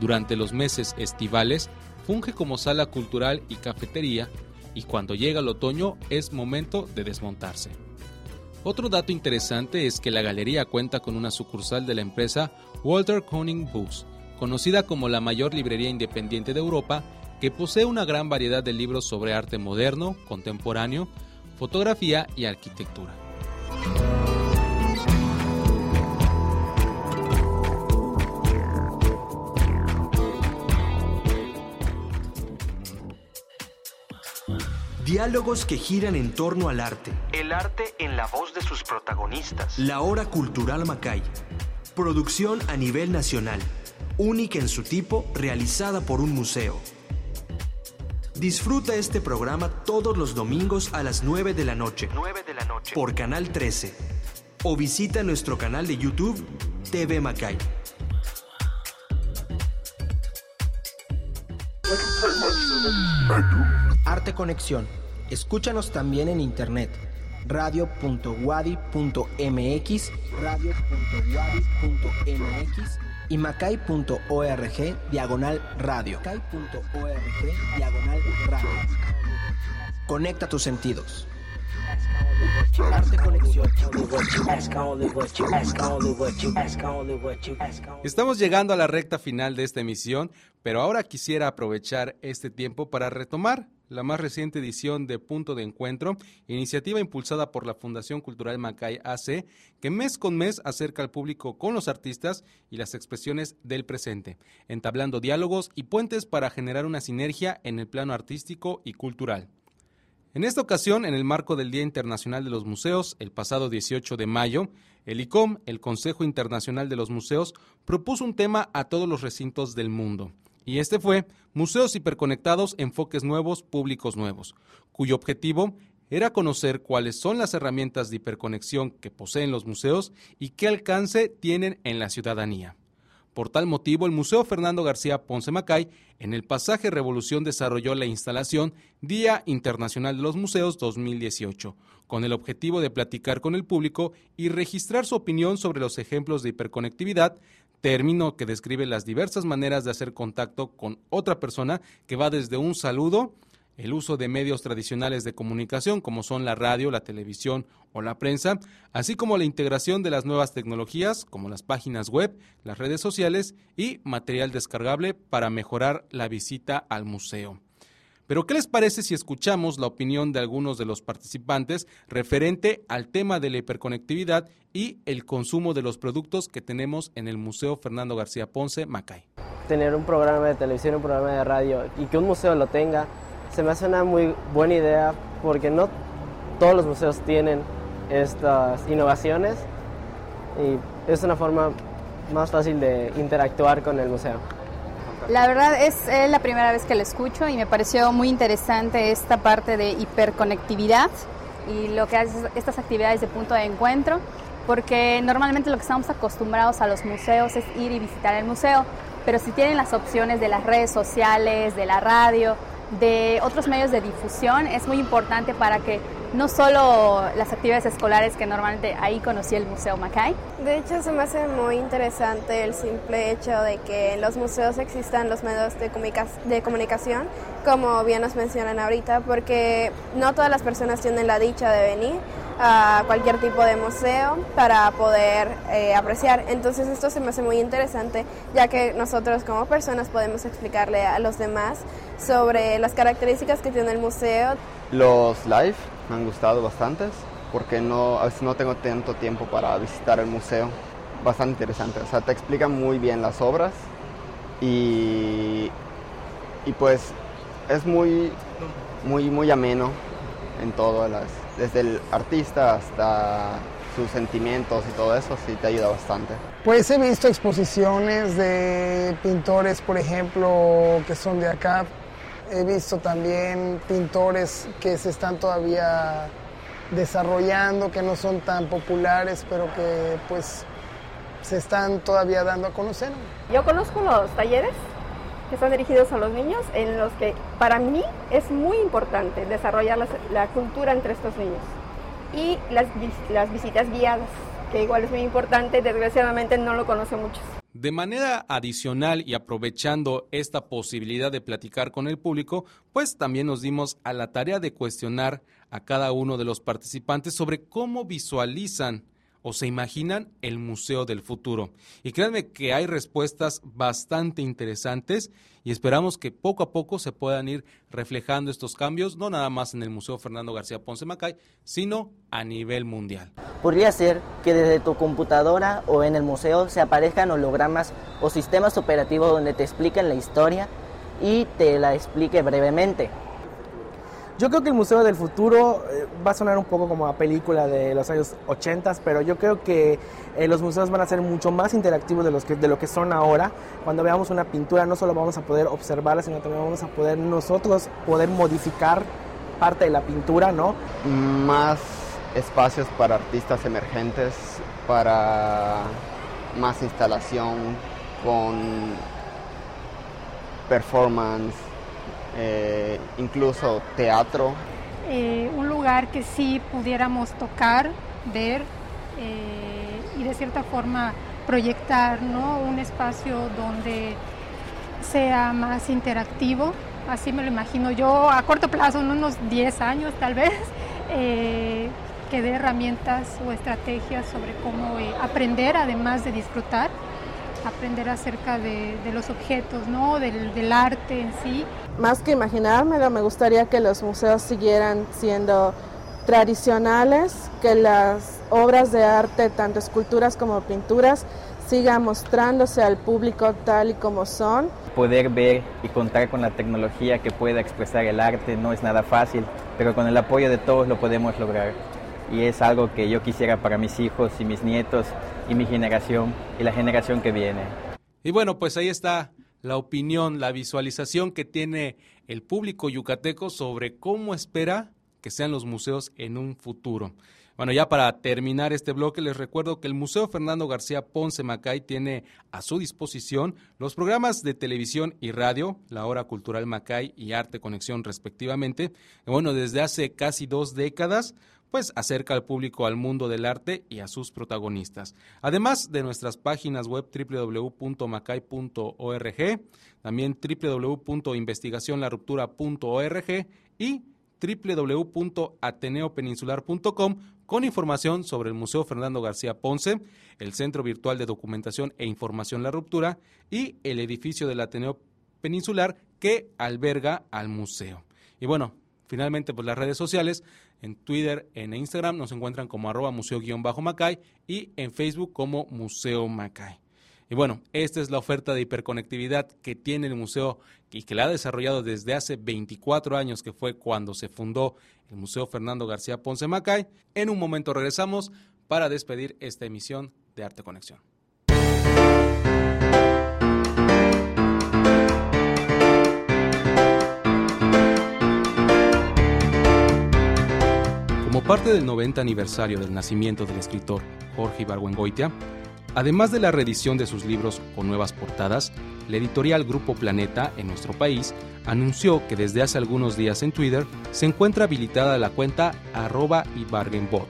Durante los meses estivales funge como sala cultural y cafetería y cuando llega el otoño es momento de desmontarse. Otro dato interesante es que la galería cuenta con una sucursal de la empresa Walter Koenig Books, conocida como la mayor librería independiente de Europa, que posee una gran variedad de libros sobre arte moderno, contemporáneo, fotografía y arquitectura. Diálogos que giran en torno al arte. El arte en la voz de sus protagonistas. La Hora Cultural Macay. Producción a nivel nacional. Única en su tipo, realizada por un museo. Disfruta este programa todos los domingos a las 9 de la noche. 9 de la noche. Por Canal 13. O visita nuestro canal de YouTube TV Macay. Arte Conexión. Escúchanos también en internet. radio.wadi.mx, radio.wadi.mx y macay.org diagonal radio. Macay.org diagonal radio. Conecta tus sentidos. Estamos llegando a la recta final de esta emisión, pero ahora quisiera aprovechar este tiempo para retomar la más reciente edición de Punto de Encuentro, iniciativa impulsada por la Fundación Cultural Macay AC, que mes con mes acerca al público con los artistas y las expresiones del presente, entablando diálogos y puentes para generar una sinergia en el plano artístico y cultural. En esta ocasión, en el marco del Día Internacional de los Museos, el pasado 18 de mayo, el ICOM, el Consejo Internacional de los Museos, propuso un tema a todos los recintos del mundo. Y este fue Museos Hiperconectados, Enfoques Nuevos, Públicos Nuevos, cuyo objetivo era conocer cuáles son las herramientas de hiperconexión que poseen los museos y qué alcance tienen en la ciudadanía. Por tal motivo, el Museo Fernando García Ponce Macay en el pasaje Revolución desarrolló la instalación Día Internacional de los Museos 2018, con el objetivo de platicar con el público y registrar su opinión sobre los ejemplos de hiperconectividad, término que describe las diversas maneras de hacer contacto con otra persona que va desde un saludo, el uso de medios tradicionales de comunicación como son la radio, la televisión o la prensa, así como la integración de las nuevas tecnologías como las páginas web, las redes sociales y material descargable para mejorar la visita al museo. Pero ¿qué les parece si escuchamos la opinión de algunos de los participantes referente al tema de la hiperconectividad y el consumo de los productos que tenemos en el Museo Fernando García Ponce, Macay? Tener un programa de televisión, un programa de radio y que un museo lo tenga se me hace una muy buena idea porque no todos los museos tienen estas innovaciones y es una forma más fácil de interactuar con el museo. La verdad es la primera vez que lo escucho y me pareció muy interesante esta parte de hiperconectividad y lo que hace estas actividades de punto de encuentro, porque normalmente lo que estamos acostumbrados a los museos es ir y visitar el museo, pero si tienen las opciones de las redes sociales, de la radio, de otros medios de difusión es muy importante para que no solo las actividades escolares que normalmente ahí conocí el Museo Macay. De hecho, se me hace muy interesante el simple hecho de que en los museos existan los medios de, de comunicación, como bien nos mencionan ahorita, porque no todas las personas tienen la dicha de venir a cualquier tipo de museo para poder eh, apreciar. Entonces esto se me hace muy interesante, ya que nosotros como personas podemos explicarle a los demás sobre las características que tiene el museo. Los live me han gustado bastantes porque no, no tengo tanto tiempo para visitar el museo. Bastante interesante, o sea, te explican muy bien las obras y, y pues es muy, muy, muy ameno en todo, las, desde el artista hasta sus sentimientos y todo eso, sí te ayuda bastante. Pues he visto exposiciones de pintores, por ejemplo, que son de acá. He visto también pintores que se están todavía desarrollando, que no son tan populares, pero que pues se están todavía dando a conocer. Yo conozco los talleres que están dirigidos a los niños, en los que para mí es muy importante desarrollar la, cultura entre estos niños. Y las, las visitas guiadas, que igual es muy importante, desgraciadamente no lo conocen muchos. De manera adicional y aprovechando esta posibilidad de platicar con el público, pues también nos dimos a la tarea de cuestionar a cada uno de los participantes sobre cómo visualizan o se imaginan el Museo del Futuro. Y créanme que hay respuestas bastante interesantes y esperamos que poco a poco se puedan ir reflejando estos cambios, no nada más en el Museo Fernando García Ponce Macay, sino a nivel mundial. Podría ser que desde tu computadora o en el museo se aparezcan hologramas o sistemas operativos donde te expliquen la historia y te la explique brevemente. Yo creo que el Museo del Futuro eh, va a sonar un poco como a película de los años 80, pero yo creo que eh, los museos van a ser mucho más interactivos de, los que, de lo que son ahora. Cuando veamos una pintura no solo vamos a poder observarla, sino también vamos a poder nosotros poder modificar parte de la pintura, ¿no? Más espacios para artistas emergentes, para más instalación con performance, eh, incluso teatro. Eh, un lugar que sí pudiéramos tocar, ver eh, y de cierta forma proyectar, ¿no? Un espacio donde sea más interactivo, así me lo imagino yo a corto plazo, en unos 10 años tal vez, que dé herramientas o estrategias sobre cómo aprender además de disfrutar aprender acerca de, los objetos, ¿no? Del, del, arte en sí. Más que imaginármelo, me gustaría que los museos siguieran siendo tradicionales, que las obras de arte, tanto esculturas como pinturas, sigan mostrándose al público tal y como son. Poder ver y contar con la tecnología que pueda expresar el arte no es nada fácil, pero con el apoyo de todos lo podemos lograr y es algo que yo quisiera para mis hijos y mis nietos y mi generación y la generación que viene. Y bueno, pues ahí está la opinión, la visualización que tiene el público yucateco sobre cómo espera que sean los museos en un futuro. Bueno, ya para terminar este bloque, les recuerdo que el Museo Fernando García Ponce Macay tiene a su disposición los programas de televisión y radio, la Hora Cultural Macay y Arte Conexión respectivamente. Bueno, desde hace casi dos décadas pues acerca al público al mundo del arte y a sus protagonistas. Además de nuestras páginas web www.macay.org, también www.investigacionlaruptura.org y www.ateneopeninsular.com con información sobre el Museo Fernando García Ponce, el Centro Virtual de Documentación e Información La Ruptura y el edificio del Ateneo Peninsular que alberga al museo. Y bueno, finalmente pues las redes sociales en Twitter, en Instagram nos encuentran como arroba museo-macay y en Facebook como Museo Macay. Y bueno, esta es la oferta de hiperconectividad que tiene el museo y que la ha desarrollado desde hace 24 años, que fue cuando se fundó el Museo Fernando García Ponce Macay. En un momento regresamos para despedir esta emisión de Arte Conexión. Como parte del 90 aniversario del nacimiento del escritor Jorge Ibargüengoitia, además de la reedición de sus libros con nuevas portadas, la editorial Grupo Planeta en nuestro país anunció que desde hace algunos días en Twitter se encuentra habilitada la cuenta arroba Ibargenbot.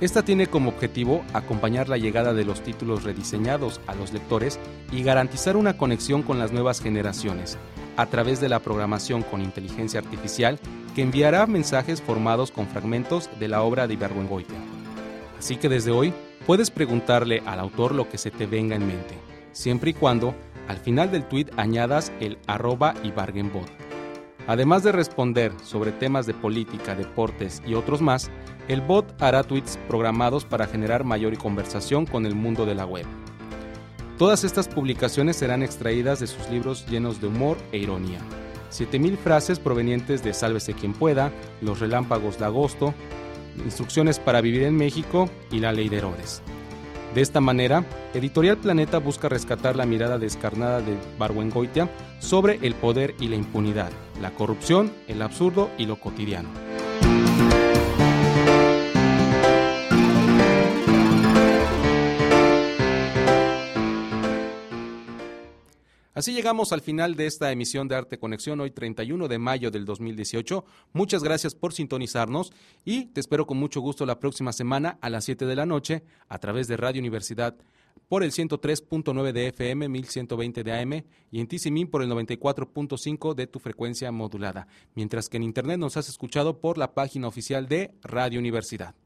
Esta tiene como objetivo acompañar la llegada de los títulos rediseñados a los lectores y garantizar una conexión con las nuevas generaciones, a través de la programación con inteligencia artificial que enviará mensajes formados con fragmentos de la obra de Ibargüengoitia. Así que desde hoy puedes preguntarle al autor lo que se te venga en mente, siempre y cuando al final del tweet añadas el arroba Ibargenbot. Además de responder sobre temas de política, deportes y otros más, el bot hará tweets programados para generar mayor conversación con el mundo de la web. Todas estas publicaciones serán extraídas de sus libros llenos de humor e ironía. 7000 frases provenientes de Sálvese quien pueda, Los relámpagos de agosto, Instrucciones para vivir en México y la ley de Herodes. De esta manera, Editorial Planeta busca rescatar la mirada descarnada de Barwengoitia sobre el poder y la impunidad, la corrupción, el absurdo y lo cotidiano. Así llegamos al final de esta emisión de Arte Conexión, hoy 31 de mayo del 2018. Muchas gracias por sintonizarnos y te espero con mucho gusto la próxima semana a las 7 de la noche a través de Radio Universidad por el 103.9 de FM, 1120 de AM y en Tizimín por el 94.5 de tu frecuencia modulada, mientras que en Internet nos has escuchado por la página oficial de Radio Universidad.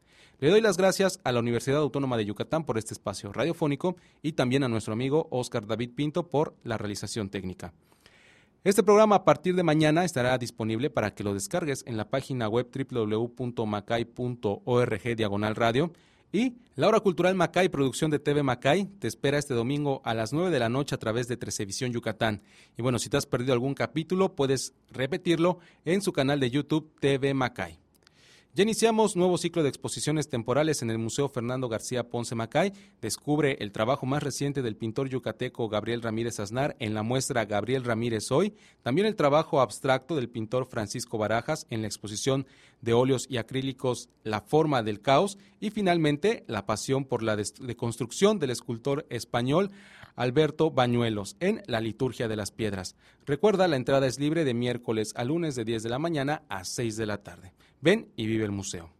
Le doy las gracias a la Universidad Autónoma de Yucatán por este espacio radiofónico y también a nuestro amigo Oscar David Pinto por la realización técnica. Este programa a partir de mañana estará disponible para que lo descargues en la página web www.macay.org diagonal radio y la hora cultural Macay, producción de TV Macay, te espera este domingo a las 9 de la noche a través de Trecevisión Yucatán. Y bueno, si te has perdido algún capítulo, puedes repetirlo en su canal de YouTube TV Macay. Ya iniciamos nuevo ciclo de exposiciones temporales en el Museo Fernando García Ponce Macay. Descubre el trabajo más reciente del pintor yucateco Gabriel Ramírez Aznar en la muestra Gabriel Ramírez Hoy. También el trabajo abstracto del pintor Francisco Barajas en la exposición de óleos y acrílicos La forma del caos. Y finalmente la pasión por la deconstrucción del escultor español Alberto Bañuelos en La Liturgia de las Piedras. Recuerda, la entrada es libre de miércoles a lunes de 10 de la mañana a 6 de la tarde. Ven y vive el museo.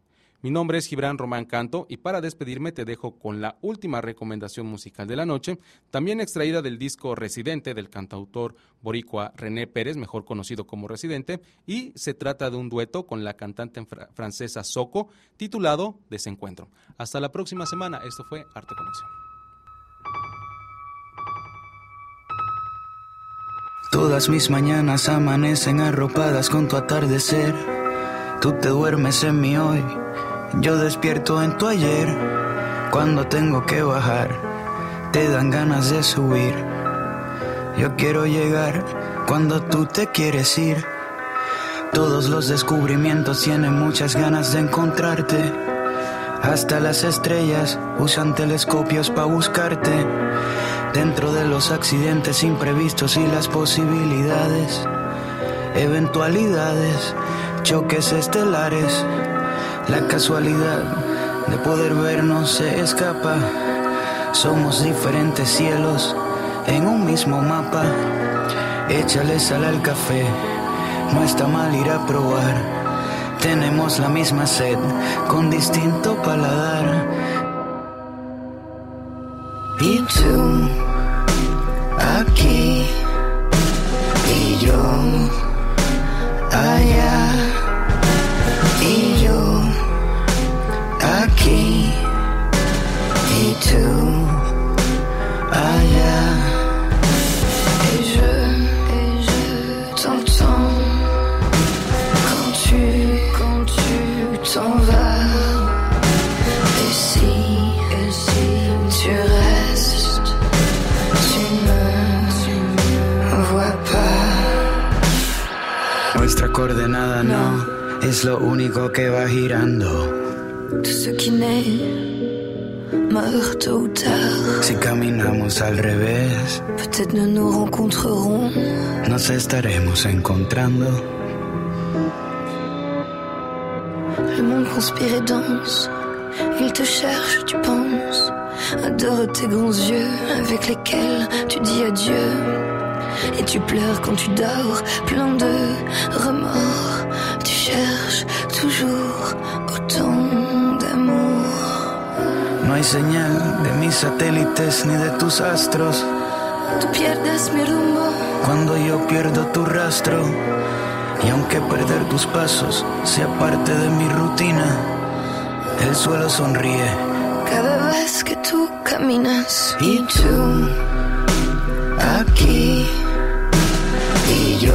Mi nombre es Gibran Román Canto y para despedirme te dejo con la última recomendación musical de la noche, también extraída del disco Residente del cantautor boricua René Pérez, mejor conocido como Residente, y se trata de un dueto con la cantante francesa Soco, titulado Desencuentro. Hasta la próxima semana, esto fue Arte Conexión. Todas mis mañanas amanecen arropadas con tu atardecer. Tú te duermes en mi hoy, yo despierto en tu ayer. Cuando tengo que bajar, te dan ganas de subir. Yo quiero llegar cuando tú te quieres ir. Todos los descubrimientos tienen muchas ganas de encontrarte. Hasta las estrellas usan telescopios para buscarte. Dentro de los accidentes imprevistos y las posibilidades, eventualidades, choques estelares, la casualidad de poder vernos se escapa. Somos diferentes cielos en un mismo mapa. Échale sal al café, no está mal ir a probar. Tenemos la misma sed con distinto paladar. Y tú, aquí, y yo, allá, caminamos al revés, Peut-être nous nous rencontrerons. nos estaremos encontrando. Le monde conspire et danse. Il te cherche, tu penses. Adore tes grands yeux avec lesquels tu dis adieu. Et tu pleures quand tu dors, plein de remords. Tu cherches toujours hay señal de mis satélites ni de tus astros. Tú pierdes mi rumbo. Cuando yo pierdo tu rastro, y aunque perder tus pasos sea parte de mi rutina, el suelo sonríe. Cada vez que tú caminas. Y tú, aquí, y yo,